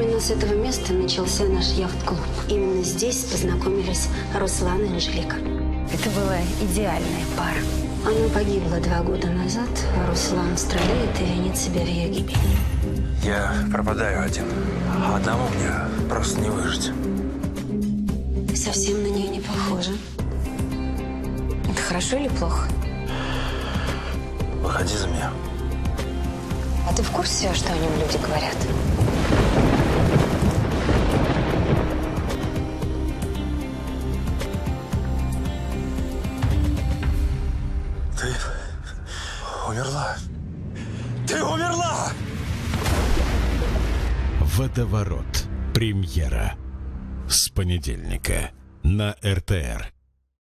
Именно с этого места начался наш яхт-клуб. Именно здесь познакомились Руслан и Анжелика. Это была идеальная пара. Она погибла два года назад, а Руслан страдает и винит себя в ее гибели. Я пропадаю один. А одному мне просто не выжить. Ты совсем на нее не похожа. Это хорошо или плохо? Выходи за меня. А ты в курсе, что о нем люди говорят? Умерла. Ты умерла! Водоворот. Премьера. С понедельника на РТР.